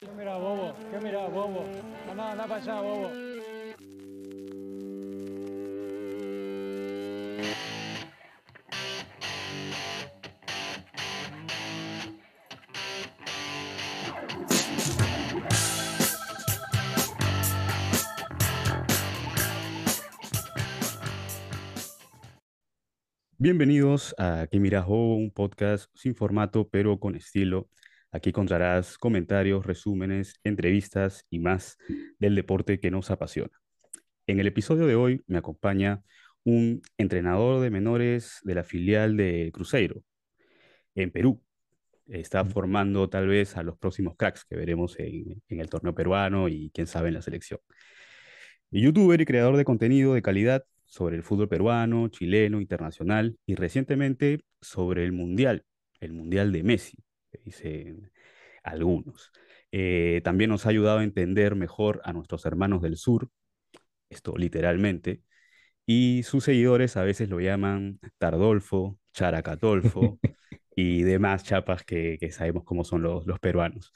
¿Qué mira, bobo? ¿Qué mira, bobo? Anda, anda para allá, bobo. Bienvenidos a Que Miras Bobo, un podcast sin formato pero con estilo. Aquí encontrarás comentarios, resúmenes, entrevistas y más del deporte que nos apasiona. En el episodio de hoy me acompaña un entrenador de menores de la filial de Cruzeiro en Perú. Está formando tal vez a los próximos cracks que veremos en, en el torneo peruano y quién sabe en la selección. Youtuber y creador de contenido de calidad sobre el fútbol peruano, chileno, internacional y recientemente sobre el Mundial, el Mundial de Messi, dicen algunos. Eh, también nos ha ayudado a entender mejor a nuestros hermanos del sur, esto literalmente, y sus seguidores a veces lo llaman Tardolfo, Characatolfo y demás chapas que, que sabemos cómo son los, los peruanos.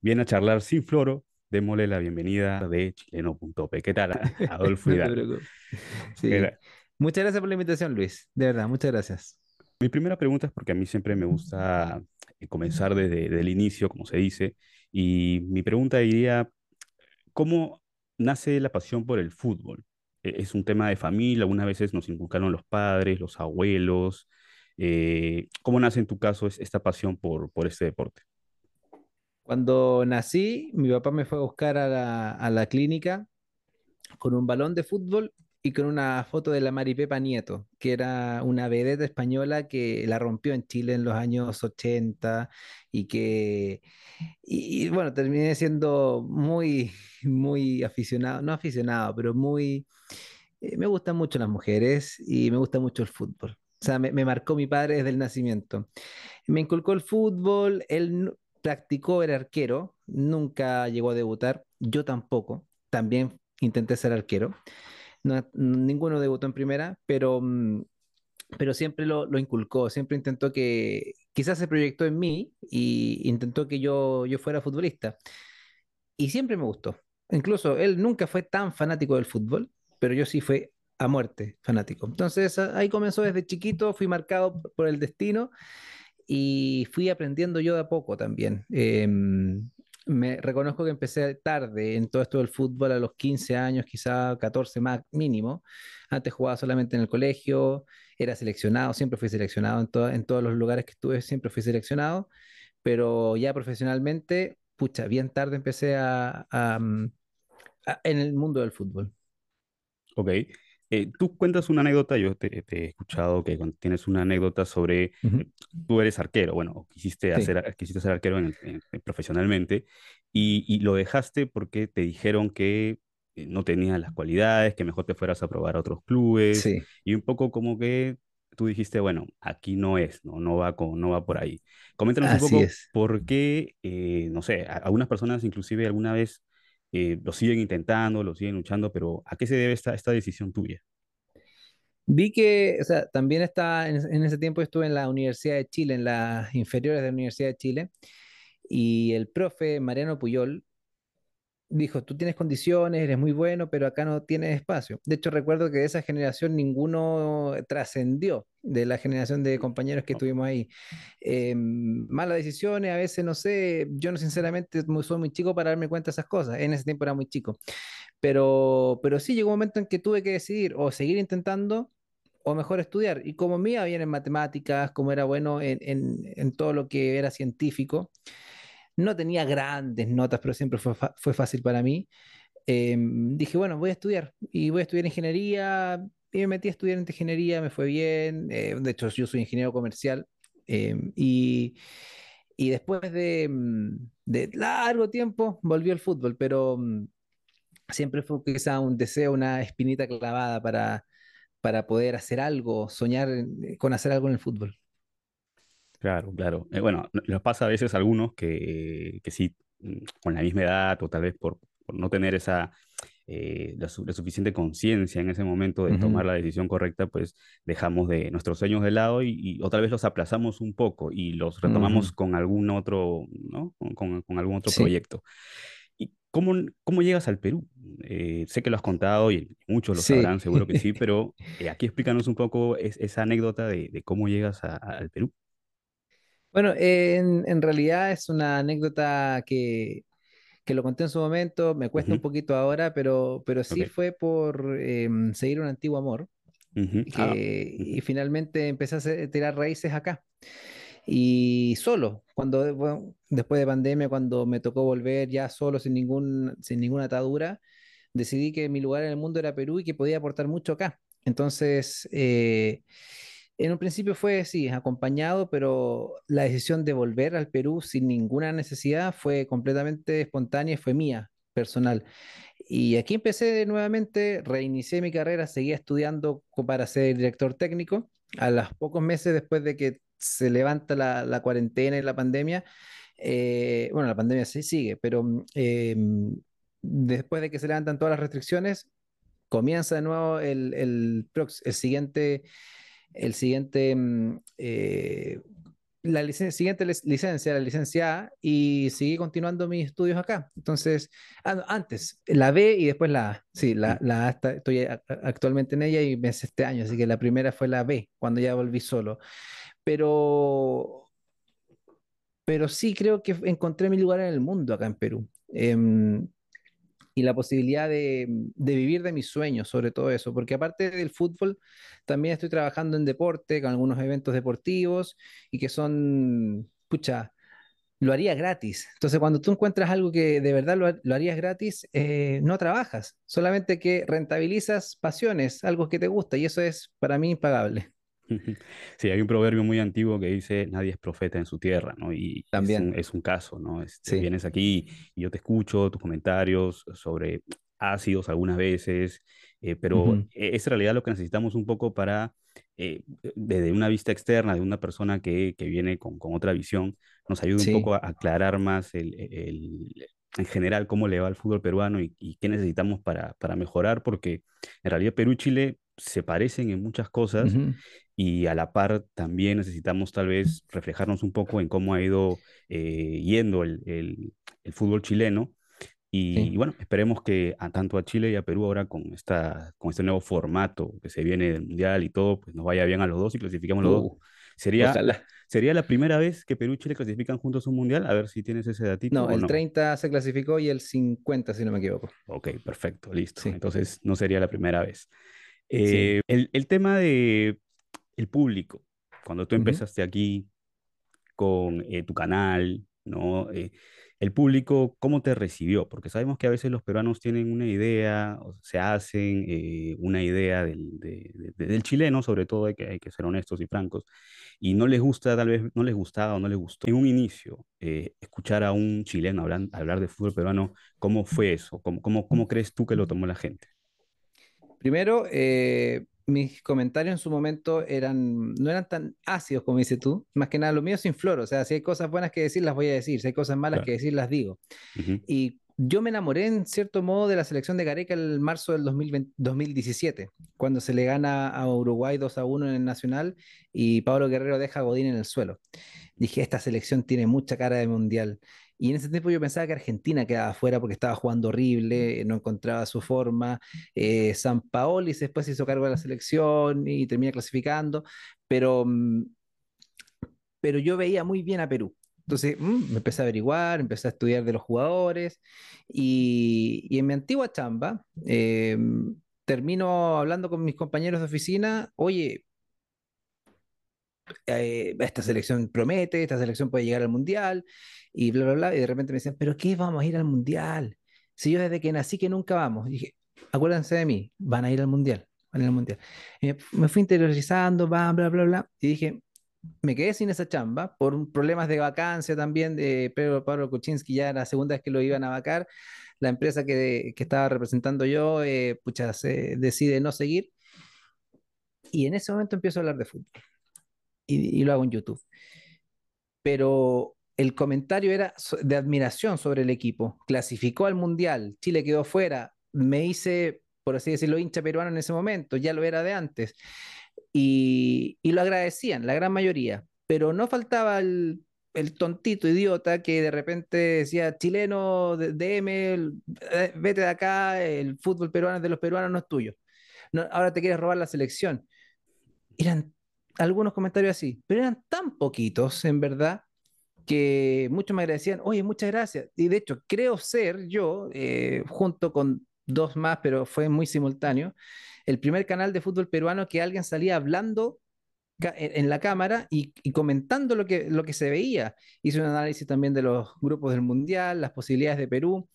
Viene a charlar sin floro démosle la bienvenida de chileno.p. ¿Qué tal, Adolfo No. Sí. Muchas gracias por la invitación, Luis. De verdad, muchas gracias. Mi primera pregunta es porque a mí siempre me gusta eh, comenzar desde, el inicio, como se dice, y mi pregunta diría, ¿cómo nace la pasión por el fútbol? E- ¿Es un tema de familia? Algunas veces nos inculcaron los padres, los abuelos. eh, ¿cómo nace en tu caso es- esta pasión por, este deporte? Cuando nací, mi papá me fue a buscar a la clínica con un balón de fútbol y con una foto de la Maripepa Nieto, que era una vedette española que la rompió en Chile en los años 80 y que, y, y, bueno, terminé siendo muy, muy aficionado, no aficionado, pero muy, eh, me gustan mucho las mujeres y me gusta mucho el fútbol. O sea, me, me marcó mi padre desde el nacimiento. Me inculcó el fútbol, él practicó, era arquero, nunca llegó a debutar, yo tampoco, también intenté ser arquero. No- ninguno debutó en primera, pero, mm, pero siempre lo, lo inculcó, siempre intentó que, quizás se proyectó en mí y intentó que yo, yo fuera futbolista. Y siempre me gustó. Incluso él nunca fue tan fanático del fútbol, pero yo sí fui a muerte fanático. Entonces a- ahí comenzó desde chiquito, fui marcado por el destino y fui aprendiendo yo de a poco también. Eh, me reconozco que empecé tarde en todo esto del fútbol a los 15 años, quizá 14 más mínimo. Antes jugaba solamente en el colegio, era seleccionado, siempre fui seleccionado en, to- en todos los lugares que estuve, siempre fui seleccionado, pero ya profesionalmente, pucha, bien tarde empecé a, a, mm, a- en el mundo del fútbol. Ok. Eh, tú cuentas una anécdota, yo te, te he escuchado que tienes una anécdota sobre, Ujú, eh, tú eres arquero, bueno, quisiste Sí. hacer, quisiste ser arquero en- en- en- profesionalmente y, y lo dejaste porque te dijeron que eh, no tenías las cualidades, que mejor te fueras a probar a otros clubes Sí, y un poco como que tú dijiste, bueno, aquí no es, no, no va con, no va por ahí. Coméntanos un así poco es. por qué, eh, no sé, a- algunas personas inclusive alguna vez eh, lo siguen intentando, lo siguen luchando, pero ¿a qué se debe esta, esta decisión tuya? Vi que, o sea, también estaba, en, en ese tiempo estuve en la Universidad de Chile, en las inferiores de la Universidad de Chile, y el profe Mariano Puyol dijo, tú tienes condiciones, eres muy bueno, pero acá no tienes espacio. De hecho, recuerdo que de esa generación ninguno trascendió de la generación de compañeros que tuvimos ahí. Eh, malas decisiones, a veces, no sé, yo no sinceramente soy muy chico para darme cuenta de esas cosas, en ese tiempo era muy chico, pero, pero sí llegó un momento en que tuve que decidir o seguir intentando o mejor estudiar. Y como me iba bien en matemáticas, como era bueno en, en, en todo lo que era científico, no tenía grandes notas, pero siempre fue, fue fácil para mí. Eh, dije, bueno, voy a estudiar y voy a estudiar ingeniería. Y me metí a estudiar ingeniería, me fue bien. eh, de hecho, yo soy ingeniero comercial. eh, y, y después de, mm, de largo tiempo volvió el fútbol, pero mm, siempre fue quizá un deseo, una espinita clavada para, para poder hacer algo, soñar eh, con hacer algo en el fútbol. Claro, claro. Eh, bueno, no- nos pasa a veces a algunos que, que sí, mm, con la misma edad o tal vez por, por no tener esa, eh, la, suficiente conciencia en ese momento de tomar la decisión correcta, pues dejamos de nuestros sueños de lado y, otra vez los aplazamos un poco y los retomamos con algún otro, ¿no? Con, con, algún otro proyecto. ¿Y cómo, cómo llegas al Perú? Eh, sé que lo has contado y muchos lo sabrán, seguro que sí, pero aquí explícanos un poco esa anécdota de, de cómo llegas al Perú. Bueno, en, realidad es una anécdota que, lo conté en su momento, me cuesta un poquito ahora, pero, pero sí fue por em, seguir un antiguo amor. Ah, y finalmente empecé a tirar raíces acá. Y solo, cuando después de pandemia, cuando me tocó volver ya solo, sin, ningún, sin ninguna atadura, decidí que mi lugar en el mundo era Perú y que podía aportar mucho acá. Entonces, eh, en un principio fue, sí, acompañado, pero la decisión de volver al Perú sin ninguna necesidad fue completamente espontánea y fue mía, personal. Y aquí empecé nuevamente, reinicié mi carrera, seguía estudiando para ser director técnico. A los pocos meses después de que se levanta la, cuarentena y la pandemia, eh, bueno, la pandemia sí sigue, pero em, después de que se levantan todas las restricciones, comienza de nuevo el, el siguiente el siguiente, mm, eh, la siguiente licencia, la licencia A, y seguí continuando mis estudios acá. Entonces, ah, antes, la B y después la A. Sí, la, la A estoy actualmente en ella y me hace este año, así que la primera fue la B, cuando ya volví solo. Pero, pero sí creo que encontré mi lugar en el mundo acá en Perú. Em, y la posibilidad de, vivir de mis sueños, sobre todo eso, porque aparte del fútbol, también estoy trabajando en deporte, con algunos eventos deportivos y que son, pucha, lo haría gratis. Entonces, cuando tú encuentras algo que de verdad lo, harías gratis, eh, no trabajas, solamente que rentabilizas pasiones, algo que te gusta, y eso es para mí impagable. Sí, hay un proverbio muy antiguo que dice, nadie es profeta en su tierra, ¿no? Y También. Es, un, caso, ¿no? Este, Vienes aquí y yo te escucho tus comentarios sobre ácidos algunas veces, eh, pero e, es en realidad lo que necesitamos un poco para, eh, desde una vista externa, de una persona que, que viene con, con, otra visión, nos ayuda un poco a aclarar más el, el, en general cómo le va al fútbol peruano y, y qué necesitamos para, para, mejorar, porque en realidad Perú y Chile se parecen en muchas cosas y a la par también necesitamos tal vez reflejarnos un poco en cómo ha ido eh, yendo el, el, fútbol chileno. Y, bueno, esperemos que a, tanto a Chile y a Perú ahora con, esta, con este nuevo formato que se viene del Mundial y todo, pues nos vaya bien a los dos y clasifiquemos los dos. Uh, sería, sería la primera vez que Perú y Chile clasifican juntos un Mundial. A ver si tienes ese datito. No, el 30 se clasificó y el 50, si no me equivoco. Ok, perfecto, listo. Entonces no sería la primera vez. Eh, el, el, tema de el público, cuando tú empezaste aquí con eh, tu canal, ¿no? Eh, el público, ¿cómo te recibió? Porque sabemos que a veces los peruanos tienen una idea, o se hacen eh, una idea del, del, chileno, sobre todo hay que, hay que ser honestos y francos, y no les gusta, tal vez no les gustaba o no les gustó. En un inicio, escuchar a un chileno hablar, hablar de fútbol peruano, ¿cómo fue eso? ¿Cómo, cómo, cómo crees tú que lo tomó la gente? Primero, mis comentarios en su momento eran, no eran tan ácidos como dices tú, más que nada lo mío sin flor, o sea, si hay cosas buenas que decir, las voy a decir, si hay cosas malas que decir, las digo. Y yo me enamoré en cierto modo de la selección de Gareca el marzo del 2017, cuando se le gana a Uruguay 2 a 1 en el Nacional y Pablo Guerrero deja a Godín en el suelo. Dije, esta selección tiene mucha cara de mundial. Y en ese tiempo yo pensaba que Argentina quedaba afuera porque estaba jugando horrible, no encontraba su forma. Eh, San Paoli después se hizo cargo de la selección y termina clasificando, pero, mm, pero yo veía muy bien a Perú. Entonces mm, me empecé a averiguar, empecé a estudiar de los jugadores y, en mi antigua chamba eh, termino hablando con mis compañeros de oficina, oye, eh, esta selección promete, esta selección puede llegar al mundial y bla, bla, bla. Y de repente me decían, ¿pero qué vamos a ir al mundial? Si yo desde que nací que nunca vamos. Y dije, acuérdense de mí, van a ir al mundial. Van a ir al mundial. me, fui interiorizando, bla, bla, bla, bla. Y dije, me quedé sin esa chamba por problemas de vacancia también de Pedro Pablo Kuczynski, ya la segunda vez que lo iban a vacar. La empresa que, que estaba representando yo, eh, decide no seguir. Y en ese momento empiezo a hablar de fútbol y, lo hago en YouTube. Pero el comentario era de admiración sobre el equipo. Clasificó al Mundial, Chile quedó fuera, me hice, por así decirlo, hincha peruano en ese momento, ya lo era de antes. Y, y lo agradecían, la gran mayoría. Pero no faltaba el, el tontito idiota que de repente decía, chileno, DM, eh, vete de acá, el fútbol peruano de los peruanos no es tuyo. Ahora te quieres robar la selección. Eran algunos comentarios así, pero eran tan poquitos, en verdad, que muchos me agradecían, oye, muchas gracias. Y de hecho, creo ser yo, eh, junto con dos más, pero fue muy simultáneo, el primer canal de fútbol peruano que alguien salía hablando en la cámara y, comentando lo que, lo que se veía. Hice un análisis también de los grupos del Mundial, las posibilidades de Perú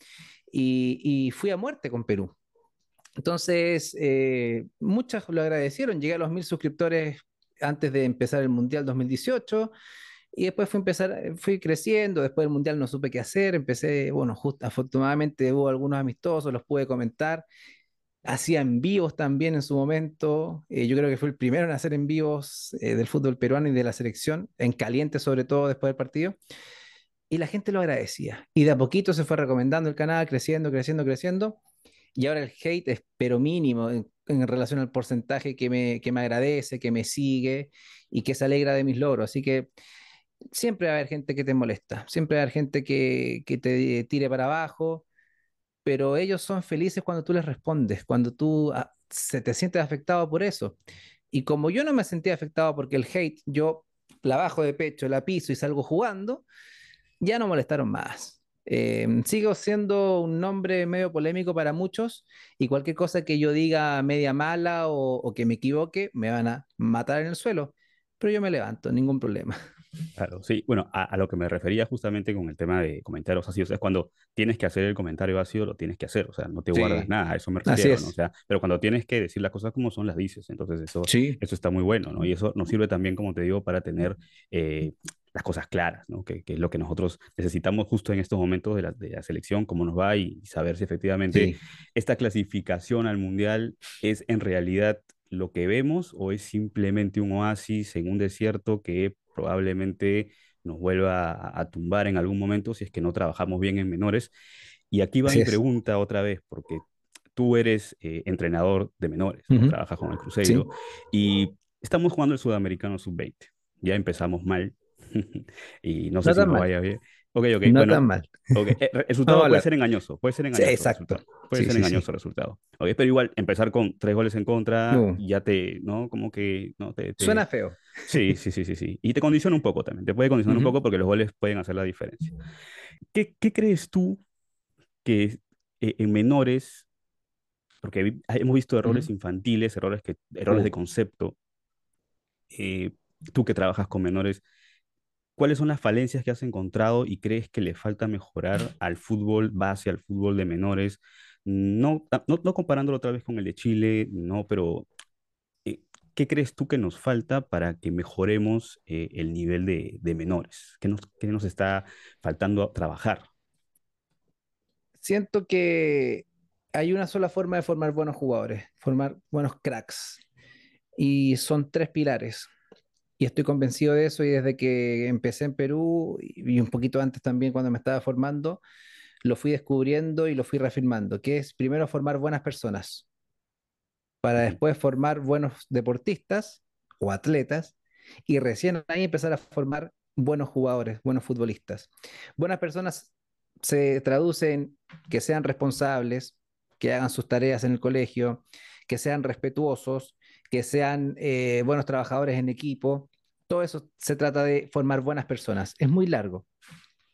y, fui a muerte con Perú. Entonces, eh, muchas lo agradecieron. Llegué a los mil suscriptores antes de empezar el Mundial 2018 y después fui, empezar, fui creciendo. Después del Mundial no supe qué hacer. Empecé, bueno, justo, afortunadamente hubo algunos amistosos, los pude comentar hacía en vivos también en su momento. Eh, yo creo que fue el primero en hacer en vivos eh, del fútbol peruano y de la selección, en caliente sobre todo después del partido. Y la gente lo agradecía. Y de a poquito se fue recomendando el canal, creciendo, creciendo, creciendo. Y ahora el hate es pero mínimo en, relación al porcentaje que me, que me agradece, que me sigue y que se alegra de mis logros. Así que siempre va a haber gente que te molesta, siempre va a haber gente que, que te tire para abajo pero ellos son felices cuando tú les respondes, cuando tú ah, se te sientes afectado por eso. Y como yo no me sentía afectado porque el hate, yo la bajo de pecho, la piso y salgo jugando, ya no molestaron más. Em, sigo siendo un nombre medio polémico para muchos y cualquier cosa que yo diga media mala o, o que me equivoque, me van a matar en el suelo, pero yo me levanto, ningún problema. Claro, sí. Bueno, a, lo que me refería justamente con el tema de comentarios ácidos es cuando tienes que hacer el comentario ácido, lo tienes que hacer. O sea, no te guardas nada, a eso me refiero. ¿no? O sea, pero cuando tienes que decir las cosas como son, las dices. Entonces, eso, eso está muy bueno, ¿no? Y eso nos sirve también, como te digo, para tener eh, las cosas claras, ¿no? Que, que, es lo que nosotros necesitamos justo en estos momentos de la, de la selección, cómo nos va y, saber si efectivamente esta clasificación al mundial es en realidad lo que vemos o es simplemente un oasis en un desierto que probablemente nos vuelva a, tumbar en algún momento si es que no trabajamos bien en menores. Y aquí va mi pregunta otra vez, porque tú eres eh, entrenador de menores, trabajas con el Cruzeiro y estamos jugando el Sudamericano Sub-20. Ya empezamos mal y no sé si nos vaya bien. Ok, ok. No tan mal. Okay. Eh, el resultado puede ser engañoso. Puede ser engañoso. exacto. Puede ser engañoso el resultado. Okay, pero igual, empezar con tres goles en contra, ya te, ¿no? Como que, ¿no? Te, Suena feo. Sí, sí, sí, sí, sí. Y te condiciona un poco también. Te puede condicionar un poco porque los goles pueden hacer la diferencia. ¿Qué, qué crees tú que eh, en menores, porque hemos visto errores infantiles, errores, que, errores de concepto, eh, tú que trabajas con menores, ¿Cuáles son las falencias que has encontrado y crees que le falta mejorar al fútbol base, al fútbol de menores? No, no, comparándolo otra vez con el de Chile, no, pero eh, ¿qué crees tú que nos falta para que mejoremos eh, el nivel de, menores? ¿Qué nos, ¿Qué nos está faltando trabajar? Siento que hay una sola forma de formar buenos jugadores, formar buenos cracks. Y son tres pilares y estoy convencido de eso y desde que empecé en Perú y un poquito antes también cuando me estaba formando, lo fui descubriendo y lo fui reafirmando, que es primero formar buenas personas, para después formar buenos deportistas o atletas y recién ahí empezar a formar buenos jugadores, buenos futbolistas. Buenas personas se traducen que sean responsables, que hagan sus tareas en el colegio, que sean respetuosos, que sean eh, buenos trabajadores en equipo. Todo eso se trata de formar buenas personas. Es muy largo,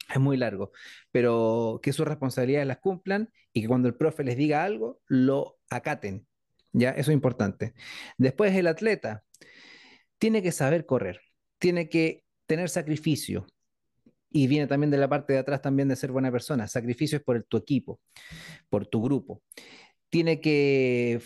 es muy largo, pero que sus responsabilidades las cumplan y que cuando el profe les diga algo, lo acaten. ¿Ya? Eso es importante. Después el atleta tiene que saber correr, tiene que tener sacrificio. Y viene también de la parte de atrás también de ser buena persona. Sacrificio es por tu equipo, por tu grupo. Tiene que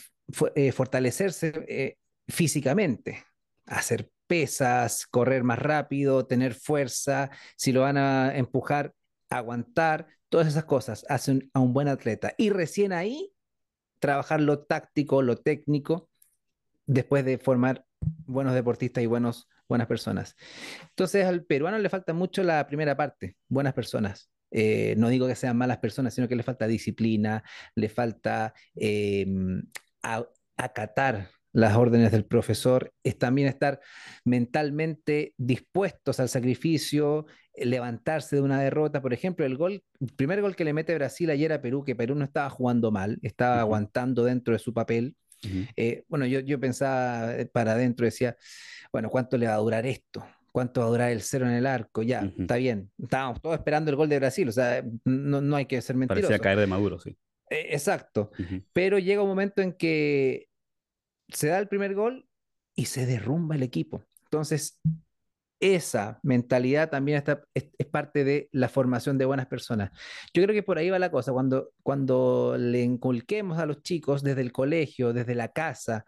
eh, fortalecerse eh, físicamente, hacer pesas, correr más rápido, tener fuerza, si lo van a empujar, aguantar, todas esas cosas hacen a un buen atleta. Y recién ahí, trabajar lo táctico, lo técnico, después de formar buenos deportistas y buenos, buenas personas. Entonces al peruano le falta mucho la primera parte, buenas personas. Eh, no digo que sean malas personas, sino que le falta disciplina, le falta eh, acatar las órdenes del profesor, es también estar mentalmente dispuestos al sacrificio, eh, levantarse de una derrota. Por ejemplo, el gol, el primer gol que le mete Brasil ayer a Perú, que Perú no estaba jugando mal, estaba aguantando dentro de su papel. bueno, yo, yo pensaba para adentro, decía, bueno, ¿cuánto le va a durar esto? ¿Cuánto va a durar el cero en el arco? Ya, está bien. Estábamos todos esperando el gol de Brasil, o sea, no, no hay que ser mentiroso. Parecía caer de Maduro, sí. Exacto. Pero llega un momento en que se da el primer gol y se derrumba el equipo. Entonces, esa mentalidad también está, es, parte de la formación de buenas personas. Yo creo que por ahí va la cosa, cuando, cuando le inculquemos a los chicos desde el colegio, desde la casa,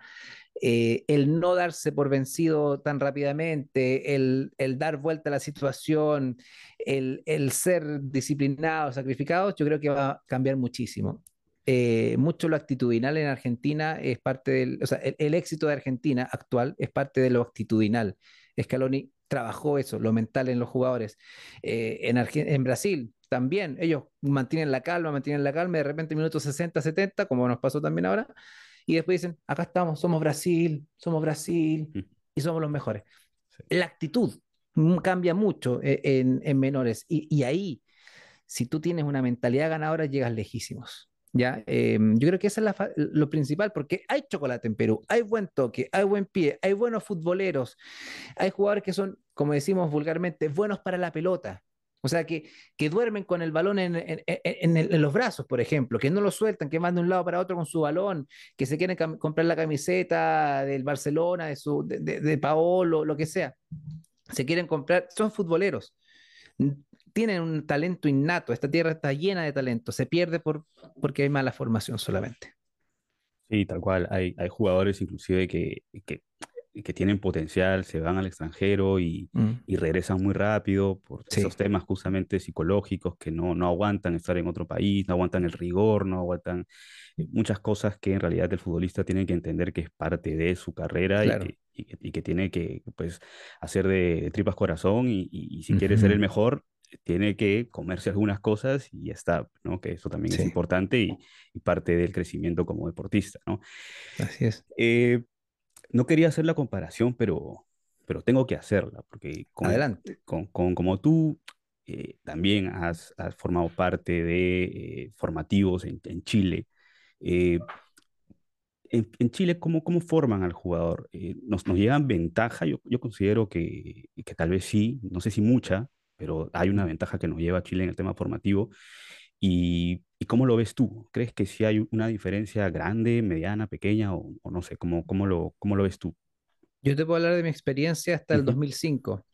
eh, el no darse por vencido tan rápidamente, el, dar vuelta a la situación, el, ser disciplinados, sacrificados, yo creo que va a cambiar muchísimo. Eh, mucho lo actitudinal en Argentina es parte del, o sea, el, éxito de Argentina actual es parte de lo actitudinal. Scaloni trabajó eso, lo mental en los jugadores. Eh, en, en Brasil también, ellos mantienen la calma, mantienen la calma, y de repente minutos 60, 70, como nos pasó también ahora, y después dicen, acá estamos, somos Brasil, somos Brasil mm. y somos los mejores. La actitud cambia mucho eh, en, menores y, ahí, si tú tienes una mentalidad ganadora, llegas lejísimos. ¿Ya? Em, yo creo que eso es lo principal, porque hay chocolate en Perú, hay buen toque, hay buen pie, hay buenos futboleros, hay jugadores que son, como decimos vulgarmente, buenos para la pelota. O sea, que, que duermen con el balón en, en, en, los brazos, por ejemplo, que no lo sueltan, que van de un lado para otro con su balón, que se quieren comprar la camiseta del Barcelona, de, su, de, de, Paolo, lo que sea. Se quieren comprar, son futboleros. Tienen un talento innato, esta tierra está llena de talento, se pierde por, porque hay mala formación solamente. Sí, tal cual. Hay, hay jugadores inclusive que, que que tienen potencial se van al extranjero y, mm. y regresan muy rápido por esos temas justamente psicológicos que no, no aguantan estar en otro país, no aguantan el rigor, no aguantan eh, muchas cosas que en realidad el futbolista tiene que entender que es parte de su carrera y, que, y, que, tiene que pues, hacer de, tripas corazón y, si quiere ser el mejor, tiene que comerse algunas cosas y ya está, ¿no? Que eso también es importante y, parte del crecimiento como deportista, ¿no? Así es. Eh, no quería hacer la comparación, pero, pero tengo que hacerla, porque Adelante. Con, como tú eh, también has, formado parte de eh, formativos en, Chile, eh, en, Chile, ¿cómo, ¿cómo forman al jugador? ¿nos, ¿Nos llegan ventaja? Yo, yo considero que, que tal vez sí, no sé si mucha, pero hay una ventaja que nos lleva a Chile en el tema formativo. ¿Y, cómo lo ves tú? ¿Crees que sí hay una diferencia grande, mediana, pequeña o, no sé, ¿cómo, cómo, lo, cómo lo ves tú? Yo te puedo hablar de mi experiencia hasta el 2005.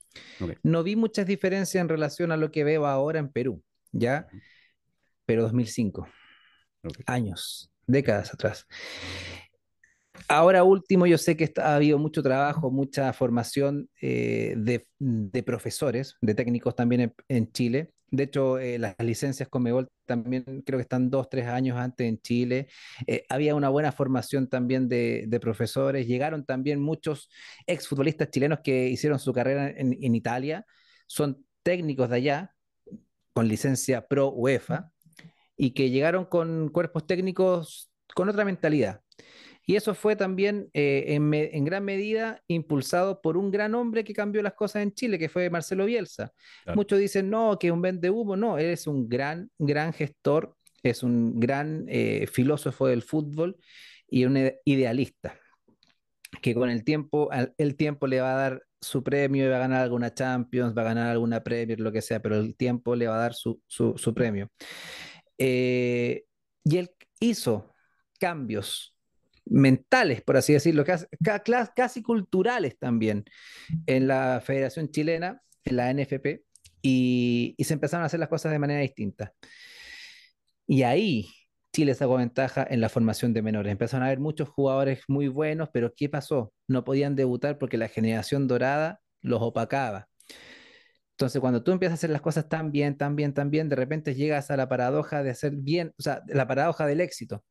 No vi muchas diferencias en relación a lo que veo ahora en Perú, ¿ya? Pero 2005. Años, décadas atrás. Ahora último, yo sé que ha habido mucho trabajo, mucha formación eh, de, profesores, de técnicos también en, Chile. De hecho, eh, las licencias Comebol también creo que están dos, tres años antes en Chile. Eh, había una buena formación también de, profesores. Llegaron también muchos exfutbolistas chilenos que hicieron su carrera en, en Italia. Son técnicos de allá, con licencia pro UEFA, y que llegaron con cuerpos técnicos con otra mentalidad y eso fue también eh, en, gran medida impulsado por un gran hombre que cambió las cosas en Chile, que fue Marcelo Bielsa. Muchos dicen, no, que es un vende humo. No, él es un gran, gran gestor, es un gran eh, filósofo del fútbol y un idealista, que con el tiempo, el tiempo le va a dar su premio y va a ganar alguna Champions, va a ganar alguna Premier, lo que sea, pero el tiempo le va a dar su, premio. Eh, y él hizo cambios mentales, por así decirlo, casi, culturales también en la Federación Chilena, en la NFP, y, se empezaron a hacer las cosas de manera distinta. Y ahí Chile sacó ventaja en la formación de menores. Empezaron a haber muchos jugadores muy buenos, pero ¿qué pasó? No podían debutar porque la generación dorada los opacaba. Entonces, cuando tú empiezas a hacer las cosas tan bien, tan bien, tan bien, de repente llegas a la paradoja de hacer bien, o sea, la paradoja del éxito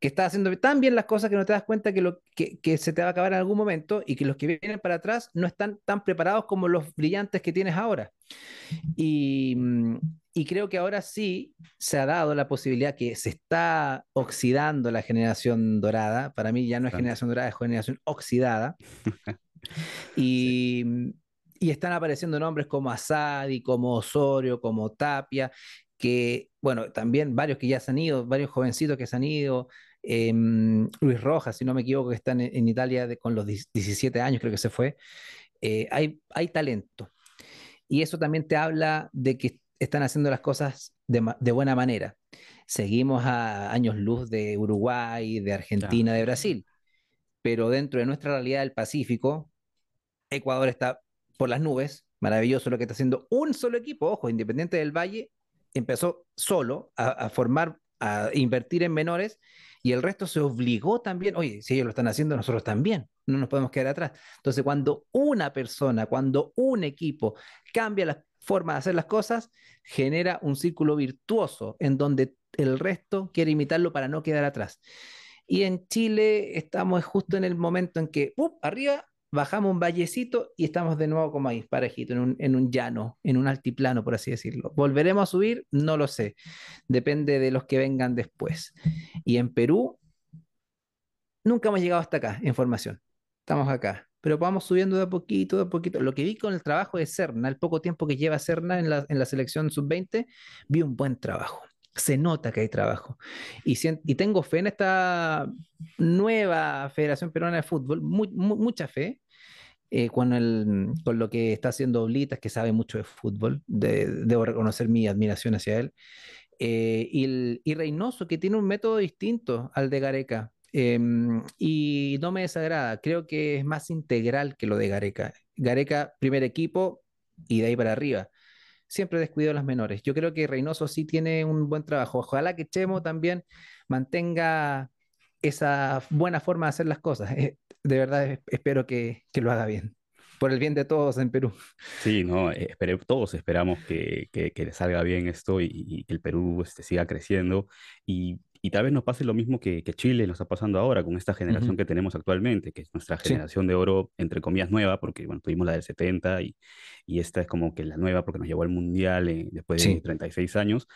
que estás haciendo tan bien las cosas que no te das cuenta que, lo, que, se te va a acabar en algún momento y que los que vienen para atrás no están tan preparados como los brillantes que tienes ahora. Y, mm, y creo que ahora sí se ha dado la posibilidad que se está oxidando la generación dorada. Para mí ya no es generación dorada, es generación oxidada. Y, mm, y están apareciendo nombres como Asadi, como Osorio, como Tapia, que, bueno, también varios que ya se han ido, varios jovencitos que se han ido. Em, Luis Rojas, si no me equivoco, que está en, en Italia de- con los 17 años, creo que se fue. Eh, hay, hay talento. Y eso también te habla de que están haciendo las cosas de, buena manera. Seguimos a años luz de Uruguay, de Argentina, de Brasil, pero dentro de nuestra realidad del Pacífico, Ecuador está por las nubes, maravilloso lo que está haciendo un solo equipo, ojo, Independiente del Valle empezó solo a, a formar, a invertir en menores y el resto se obligó también, oye, si ellos lo están haciendo, nosotros también, no nos podemos quedar atrás. Entonces, cuando una persona, cuando un equipo cambia la forma de hacer las cosas, genera un círculo virtuoso en donde el resto quiere imitarlo para no quedar atrás. Y en Chile estamos justo en el momento en que, ¡pup! arriba, bajamos un vallecito y estamos de nuevo como ahí, parejito, en un, en un llano, en un altiplano, por así decirlo. ¿Volveremos a subir? No lo sé. Depende de los que vengan después. Y en Perú, nunca hemos llegado hasta acá en formación. Estamos acá. Pero vamos subiendo de a poquito, de a poquito. Lo que vi con el trabajo de Serna, el poco tiempo que lleva Serna en la, en la selección sub-20, vi un buen trabajo. Se nota que hay trabajo. Y, sien- y tengo fe en esta nueva Federación Peruana de Fútbol, mu- mu- mucha fe, eh, con, el, con lo que está haciendo Oblitas, que sabe mucho de fútbol. De- debo reconocer mi admiración hacia él. Eh, y, el- y Reynoso, que tiene un método distinto al de Gareca. em, y no me desagrada, creo que es más integral que lo de Gareca. Gareca, primer equipo y de ahí para arriba. Siempre descuidó las menores. Yo creo que Reynoso sí tiene un buen trabajo. Ojalá que Chemo también mantenga esa buena forma de hacer las cosas. Eh, de verdad es- espero que, que lo haga bien. Por el bien de todos en Perú. Sí, no, eh, todos esperamos que, que, salga bien esto y, y que el Perú este, siga creciendo y, y tal vez nos pase lo mismo que, que Chile nos está pasando ahora con esta generación que tenemos actualmente, que es nuestra Sí. generación de oro, entre comillas, nueva, porque bueno, tuvimos la del 70 y, y esta es como que la nueva porque nos llevó al Mundial eh, después de Sí. 36 años,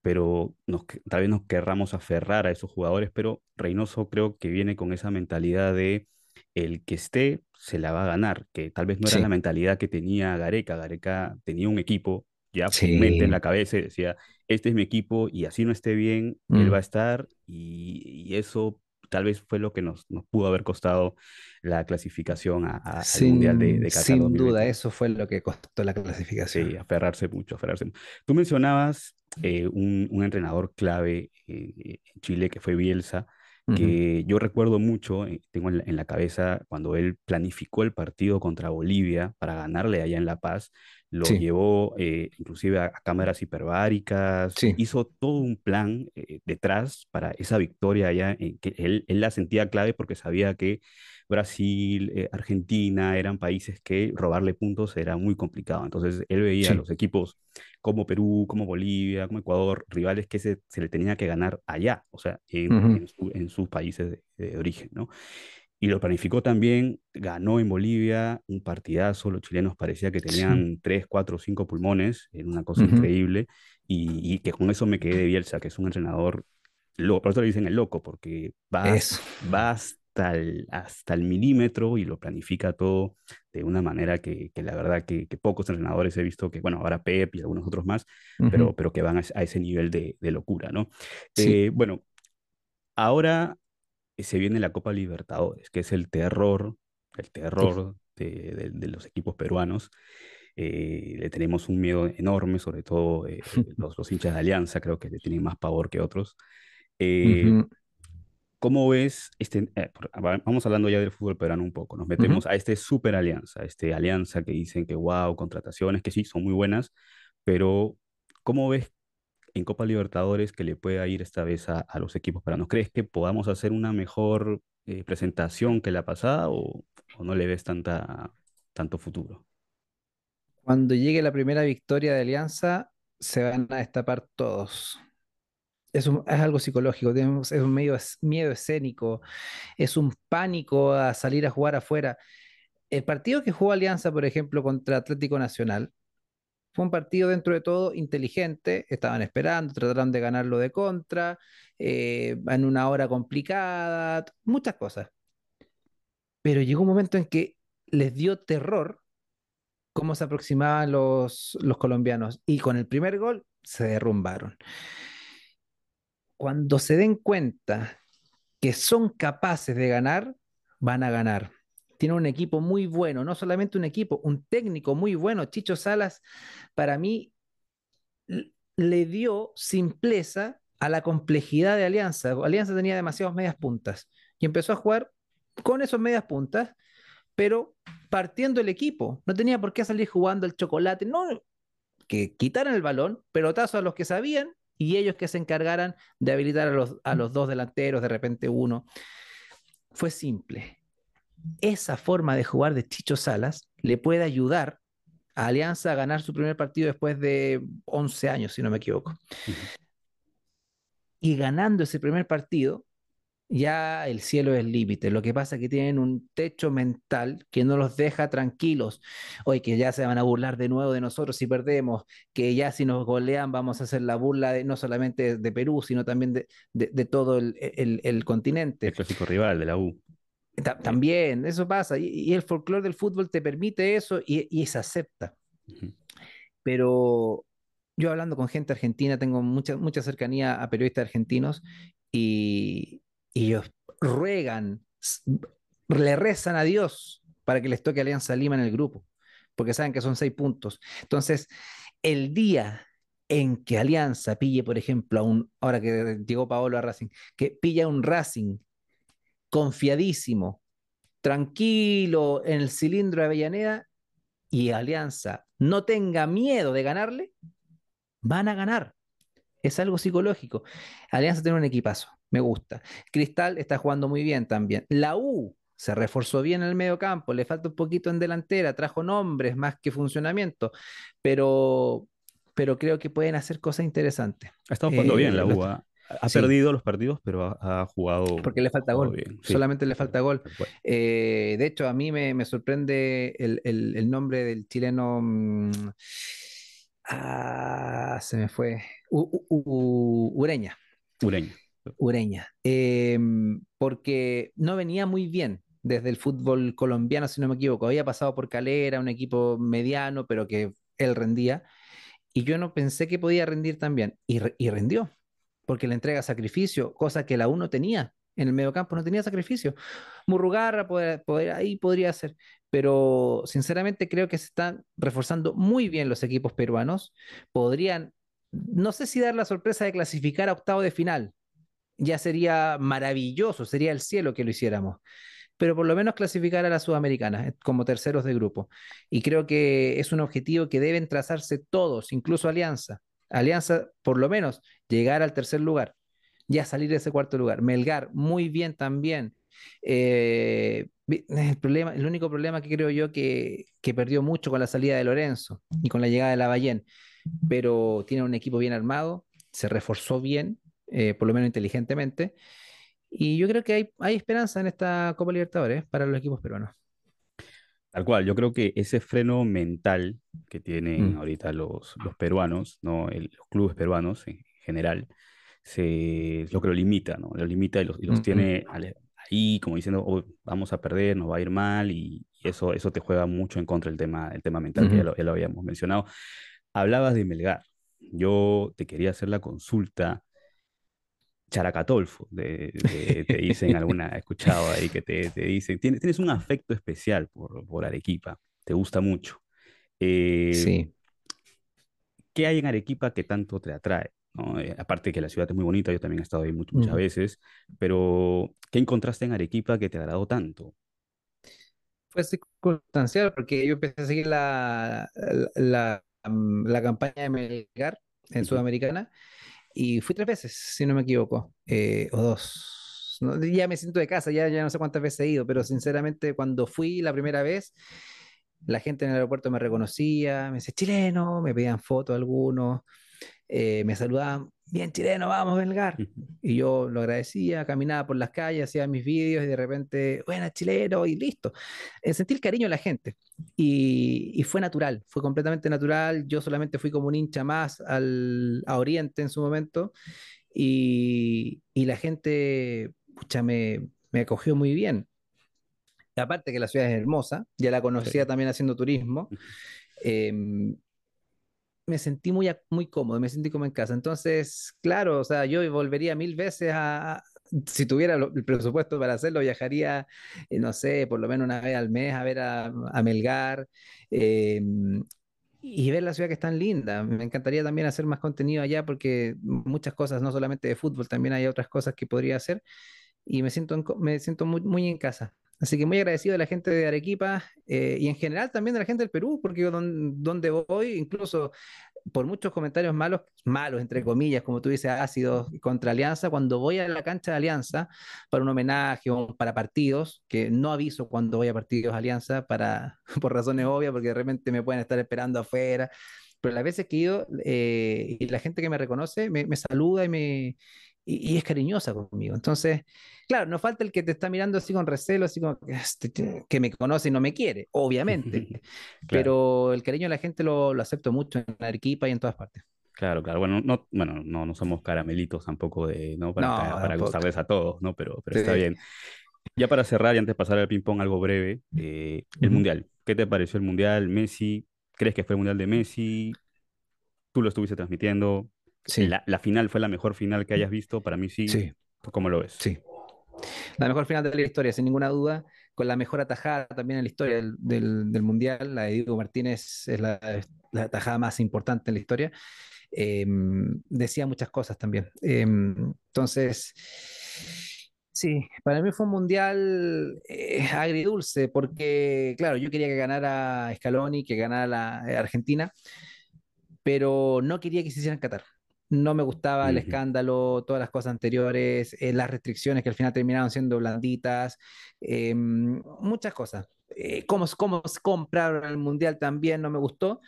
pero nos, tal vez nos querramos aferrar a esos jugadores, pero Reynoso creo que viene con esa mentalidad de el que esté se la va a ganar, que tal vez no era Sí. la mentalidad que tenía Gareca. Gareca tenía un equipo ya mente en la cabeza y decía, este es mi equipo y así no esté bien, él Mm. va a estar y, y eso tal vez fue lo que nos, nos pudo haber costado la clasificación a- a- al Mundial de, Sin, de Qatar sin duda, 2022. eso fue lo que costó la Sí, clasificación. aferrarse mucho, aferrarse. Tú mencionabas eh, un, un entrenador clave eh, en Chile que fue Bielsa, Que yo recuerdo mucho, eh, tengo en la, en la cabeza cuando él planificó el partido contra Bolivia para ganarle allá en La Paz, lo Sí, llevó eh, inclusive a, a cámaras hiperbáricas, sí. hizo todo un plan eh, detrás para esa victoria allá, en que él, él la sentía clave porque sabía que Brasil, eh, Argentina eran países que robarle puntos era muy complicado. Entonces él veía a Sí. los equipos como Perú, como Bolivia, como Ecuador, rivales que se, se le tenía que ganar allá, o sea, en, en, su- en sus países de, de origen, ¿no? Y lo planificó también, ganó en Bolivia un partidazo, los chilenos parecía que Sí. tenían tres, cuatro, cinco pulmones, era una cosa increíble, y, y que con eso me quedé de Bielsa, que es un entrenador, loco, por eso le dicen el loco, porque va, Eso. Hasta el, hasta el milímetro y lo planifica todo de una manera que, que la verdad que, que pocos entrenadores he visto que, bueno, ahora Pep y algunos otros más, pero, Ujú. pero que van a, ese- a ese nivel de, de locura, ¿no? Sí. Eh, bueno, ahora se viene la Copa Libertadores, que es el terror, el terror de, de- de los equipos peruanos. Eh, le tenemos un miedo enorme, sobre todo eh, los, los hinchas de Alianza, creo que le tienen más pavor que otros. Eh, Ujú. ¿Cómo ves este, eh, vamos hablando ya del fútbol peruano un poco, nos metemos a este super alianza, este alianza que dicen que wow, contrataciones que sí, son muy buenas, pero ¿cómo ves en Copa Libertadores que le pueda ir esta vez a, a los equipos peruanos? ¿Crees que podamos hacer una mejor eh, presentación que la pasada o, o no le ves tanta, tanto futuro? Cuando llegue la primera victoria de Alianza, se van a destapar todos. Es, es algo psicológico, tenemos- es un medio, miedo escénico, es un pánico a salir a jugar afuera. El partido que jugó Alianza, por ejemplo, contra Atlético Nacional, Fue un partido dentro de todo inteligente, estaban esperando, trataron de ganarlo de contra, eh, en una hora complicada, muchas cosas. Pero llegó un momento en que les dio terror cómo se aproximaban los, los colombianos y con el primer gol se derrumbaron. Cuando se den cuenta que son capaces de ganar, van a ganar. Tiene un equipo muy bueno, no solamente un equipo, un técnico muy bueno. Chicho Salas, para mí, le dio simpleza a la complejidad de Alianza. Alianza tenía demasiadas medias puntas y empezó a jugar con esos medias puntas, pero partiendo el equipo. No tenía por qué salir jugando el chocolate, no, que quitaran el balón, pelotazo a los que sabían y ellos que se encargaran de habilitar a los, a los dos delanteros, de repente uno. Fue simple esa forma de jugar de Chicho Salas le puede ayudar a Alianza a ganar su primer partido después de 11 años, si no me equivoco. Y ganando ese primer partido, ya el cielo es el límite. Lo que pasa es que tienen un techo mental que no los deja tranquilos. Hoy que ya se van a burlar de nuevo de nosotros si perdemos, que ya si nos golean vamos a hacer la burla de, no solamente de Perú, sino también de, todo el, el, continente. El clásico rival de la U también, eso pasa. Y, el folclore del fútbol te permite eso y, se acepta. Pero yo hablando con gente argentina, tengo mucha, mucha cercanía a periodistas argentinos y, ellos ruegan, le rezan a Dios para que les toque Alianza Lima en el grupo, porque saben que son seis puntos. Entonces, el día en que Alianza pille, por ejemplo, a un, ahora que llegó Paolo a Racing, que pilla un Racing confiadísimo, tranquilo en el cilindro de Avellaneda y Alianza no tenga miedo de ganarle, van a ganar. Es algo psicológico. Alianza tiene un equipazo, me gusta. Cristal está jugando muy bien también. La U se reforzó bien en el medio campo, le falta un poquito en delantera, trajo nombres más que funcionamiento, pero, pero creo que pueden hacer cosas interesantes. Ha estado jugando bien la U. ¿ah? Ha perdido los partidos, pero ha, jugado. Porque le falta gol. Solamente le falta gol. Eh, de hecho, a mí me, sorprende el, nombre del chileno. Mm, ah, se me fue. Ureña. Ureña. Ureña. Em, porque no venía muy bien desde el fútbol colombiano, si no me equivoco. Había pasado por Calera, un equipo mediano, pero que él rendía. Y yo no pensé que podía rendir tan bien. y, y rendió porque le entrega sacrificio, cosa que la U no tenía. En el mediocampo no tenía sacrificio. Murrugarra poder, ahí podría ser, pero sinceramente creo que se están reforzando muy bien los equipos peruanos. Podrían, no sé si dar la sorpresa de clasificar a octavo de final. Ya sería maravilloso, sería el cielo que lo hiciéramos pero por lo menos clasificar a la Sudamericana eh, como terceros de grupo. Y creo que es un objetivo que deben trazarse todos, incluso Alianza. Alianza, por lo menos, llegar al tercer lugar, ya salir de ese cuarto lugar. Melgar, muy bien también. Eh, el, único problema que creo yo que, que perdió mucho con la salida de Lorenzo y con la llegada de la Ballén, pero tiene un equipo bien armado, se reforzó bien, eh, por lo menos inteligentemente, y yo creo que hay, hay esperanza en esta Copa Libertadores para los equipos peruanos. Tal cual, yo creo que ese freno mental que tienen mm. ahorita los, los peruanos, ¿no? los clubes peruanos en general, se, lo que lo limita, ¿no? Lo limita y los, los tiene ahí como diciendo, oh, vamos a perder, nos va a ir mal y, eso, eso te juega mucho en contra del tema, el tema mental, que ya lo, ya lo, habíamos mencionado. Hablabas de Melgar. Yo te quería hacer la consulta Characatolfo, te dicen alguna, he escuchado ahí que te, te dicen, tienes, tienes, un afecto especial por, por Arequipa, te gusta mucho. Eh, sí. ¿Qué hay en Arequipa que tanto te atrae? Eh, aparte que la ciudad es muy bonita, yo también he estado ahí muchas veces, pero ¿qué encontraste en Arequipa que te agradó tanto? Fue circunstancial, porque yo empecé a seguir la, la, la, campaña de Melgar en Sudamericana y fui tres veces, si no me equivoco, eh, o dos. ya me siento de casa, ya, ya no sé cuántas veces he ido, pero sinceramente cuando fui la primera vez, la gente en el aeropuerto me reconocía, me decía chileno, me pedían fotos algunos. Eh, me saludaban, bien chileno, vamos, Belgar. Y yo lo agradecía, caminaba por las calles, hacía mis vídeos y de repente, buena, chileno, y listo. Eh, sentí el cariño de la gente y, y, fue natural, fue completamente natural. Yo solamente fui como un hincha más al, a Oriente en su momento y, y la gente, pucha, me, me acogió muy bien. aparte que la ciudad es hermosa, ya la conocía también haciendo turismo. Eh, me sentí muy, muy cómodo, me sentí como en casa. Entonces, claro, o sea, yo volvería mil veces a, si tuviera el presupuesto para hacerlo, viajaría, eh, no sé, por lo menos una vez al mes a ver a, Melgar em, y ver la ciudad que es tan linda. Me encantaría también hacer más contenido allá porque muchas cosas, no solamente de fútbol, también hay otras cosas que podría hacer y me siento, me siento muy, muy en casa. Así que muy agradecido de la gente de Arequipa eh, y en general también de la gente del Perú, porque donde, donde voy, incluso por muchos comentarios malos, malos entre comillas, como tú dices, ácidos contra Alianza, cuando voy a la cancha de Alianza para un homenaje o para partidos, que no aviso cuando voy a partidos de Alianza para, por razones obvias, porque de repente me pueden estar esperando afuera, pero las veces que he ido eh, y la gente que me reconoce me, me saluda y me, y, es cariñosa conmigo. Entonces, claro, no falta el que te está mirando así con recelo, así como que este, me conoce y no me quiere, obviamente. Pero el cariño de la gente lo, lo, acepto mucho en la Arequipa y en todas partes. Claro, claro. Bueno, no, bueno, no, no somos caramelitos tampoco de, ¿no? Para, para gustarles a todos, ¿no? Pero, pero está bien. Ya para cerrar y antes de pasar al ping-pong algo breve, eh, el Mundial. ¿Qué te pareció el Mundial? Messi, ¿crees que fue el Mundial de Messi? ¿Tú lo estuviste transmitiendo? Sí. La, la, final fue la mejor final que hayas visto, para mí sí. sí. ¿Cómo lo ves? Sí. La mejor final de la historia, sin ninguna duda, con la mejor atajada también en la historia del, del, del Mundial. La de Diego Martínez es la, la, atajada más importante en la historia. Eh, decía muchas cosas también. Eh, entonces, sí, para mí fue un Mundial eh, agridulce, porque, claro, yo quería que ganara Scaloni, que ganara la Argentina, pero no quería que se hicieran Qatar no me gustaba el escándalo, todas las cosas anteriores, eh, las restricciones que al final terminaron siendo blanditas, eh, muchas cosas. Eh, cómo, cómo compraron el Mundial también no me gustó,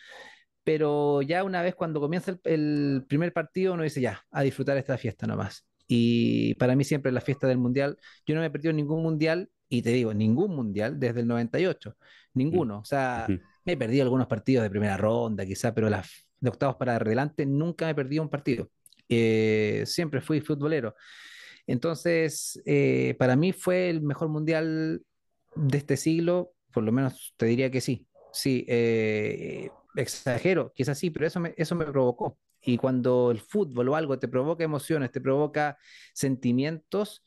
pero ya una vez cuando comienza el, el, primer partido uno dice ya, a disfrutar esta fiesta nomás. Y para mí siempre la fiesta del Mundial, yo no me he perdido ningún Mundial, y te digo, ningún Mundial desde el 98, ninguno. O sea, me he perdido algunos partidos de primera ronda quizá, pero las de octavos para adelante, nunca me perdí un partido. Eh, siempre fui futbolero. Entonces, eh, para mí fue el mejor mundial de este siglo, por lo menos te diría que sí. Sí, eh, exagero, quizás sí, pero eso me, eso me provocó. Y cuando el fútbol o algo te provoca emociones, te provoca sentimientos,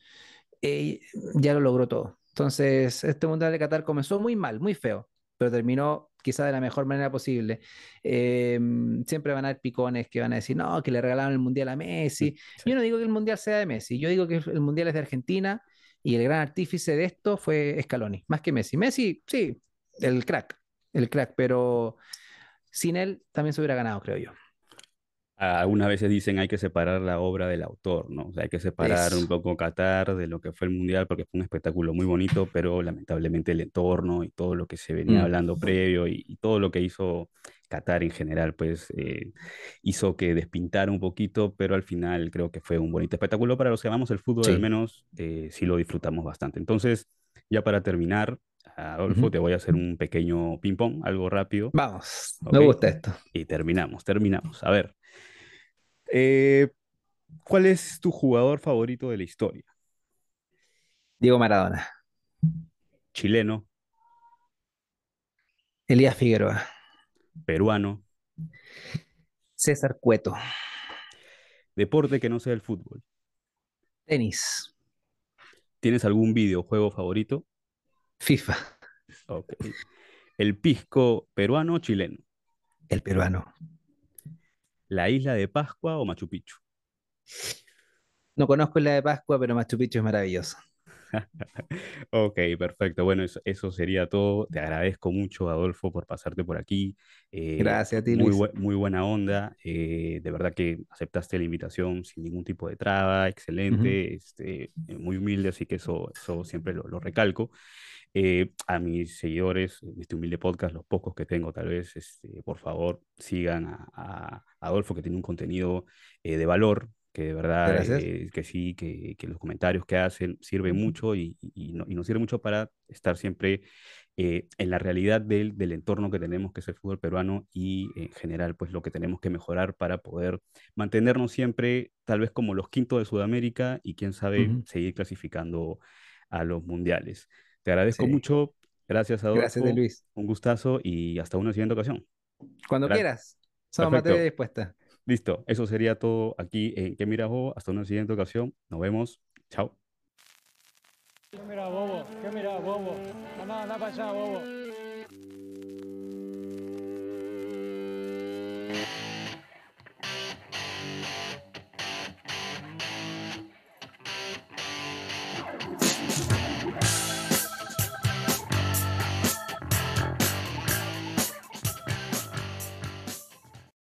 ya lo logró todo. Entonces, este Mundial de Qatar comenzó muy mal, muy feo, pero terminó quizá de la mejor manera posible. Em, siempre van a haber picones que van a decir, no, que le regalaron el Mundial a Messi. Yo no digo que el Mundial sea de Messi, yo digo que el Mundial es de Argentina y el gran artífice de esto fue Scaloni, más que Messi. Messi, sí, el crack, el crack, pero sin él también se hubiera ganado, creo yo algunas veces dicen hay que separar la obra del autor, ¿no? O sea, hay que separar un poco Qatar de lo que fue el Mundial porque fue un espectáculo muy bonito, pero lamentablemente el entorno y todo lo que se venía mm. hablando previo y, todo lo que hizo Qatar en general, pues eh, hizo que despintara un poquito, pero al final creo que fue un bonito espectáculo para los que amamos el fútbol, al menos eh, sí lo disfrutamos bastante. Entonces, ya para terminar, Adolfo, te voy a hacer un pequeño ping-pong, algo rápido. Vamos, me gusta esto. Y terminamos, terminamos. A ver, eh, ¿cuál es tu jugador favorito de la historia? Diego Maradona. Chileno. Elías Figueroa. Peruano. César Cueto. Deporte que no sea el fútbol. Tenis. ¿Tienes algún videojuego favorito? FIFA. ¿El pisco peruano o chileno? El peruano. ¿La isla de Pascua o Machu Picchu? No conozco la de Pascua, pero Machu Picchu es maravilloso. ok, perfecto. Bueno, eso, sería todo. Te agradezco mucho, Adolfo, por pasarte por aquí. Eh, Gracias a ti, muy, muy buena onda. Eh, de verdad que aceptaste la invitación sin ningún tipo de traba. Excelente. este, muy humilde, así que eso, eso siempre lo, recalco. Eh, a mis seguidores este humilde podcast, los pocos que tengo tal vez, este, por favor, sigan a Adolfo, que tiene un contenido eh, de valor, que de verdad, eh, que sí, que, que los comentarios que hacen sirven mucho y, y, no- y nos sirve mucho para estar siempre eh, en la realidad del, del entorno que tenemos, que es el fútbol peruano, y en general, pues lo que tenemos que mejorar para poder mantenernos siempre, tal vez como los quintos de Sudamérica, y quién sabe, seguir clasificando a los mundiales. Te agradezco Sí. mucho, gracias Gracias de Adolfo, Luis. un gustazo y hasta una siguiente ocasión. Cuando quieras. Perfecto. materia dispuesta. Listo, eso sería todo aquí en ¿Qué miras vos? Hasta una siguiente ocasión. Nos vemos. Chao. ¿Qué mira, bobo? ¿Qué mira, bobo? Anda, anda para allá, bobo.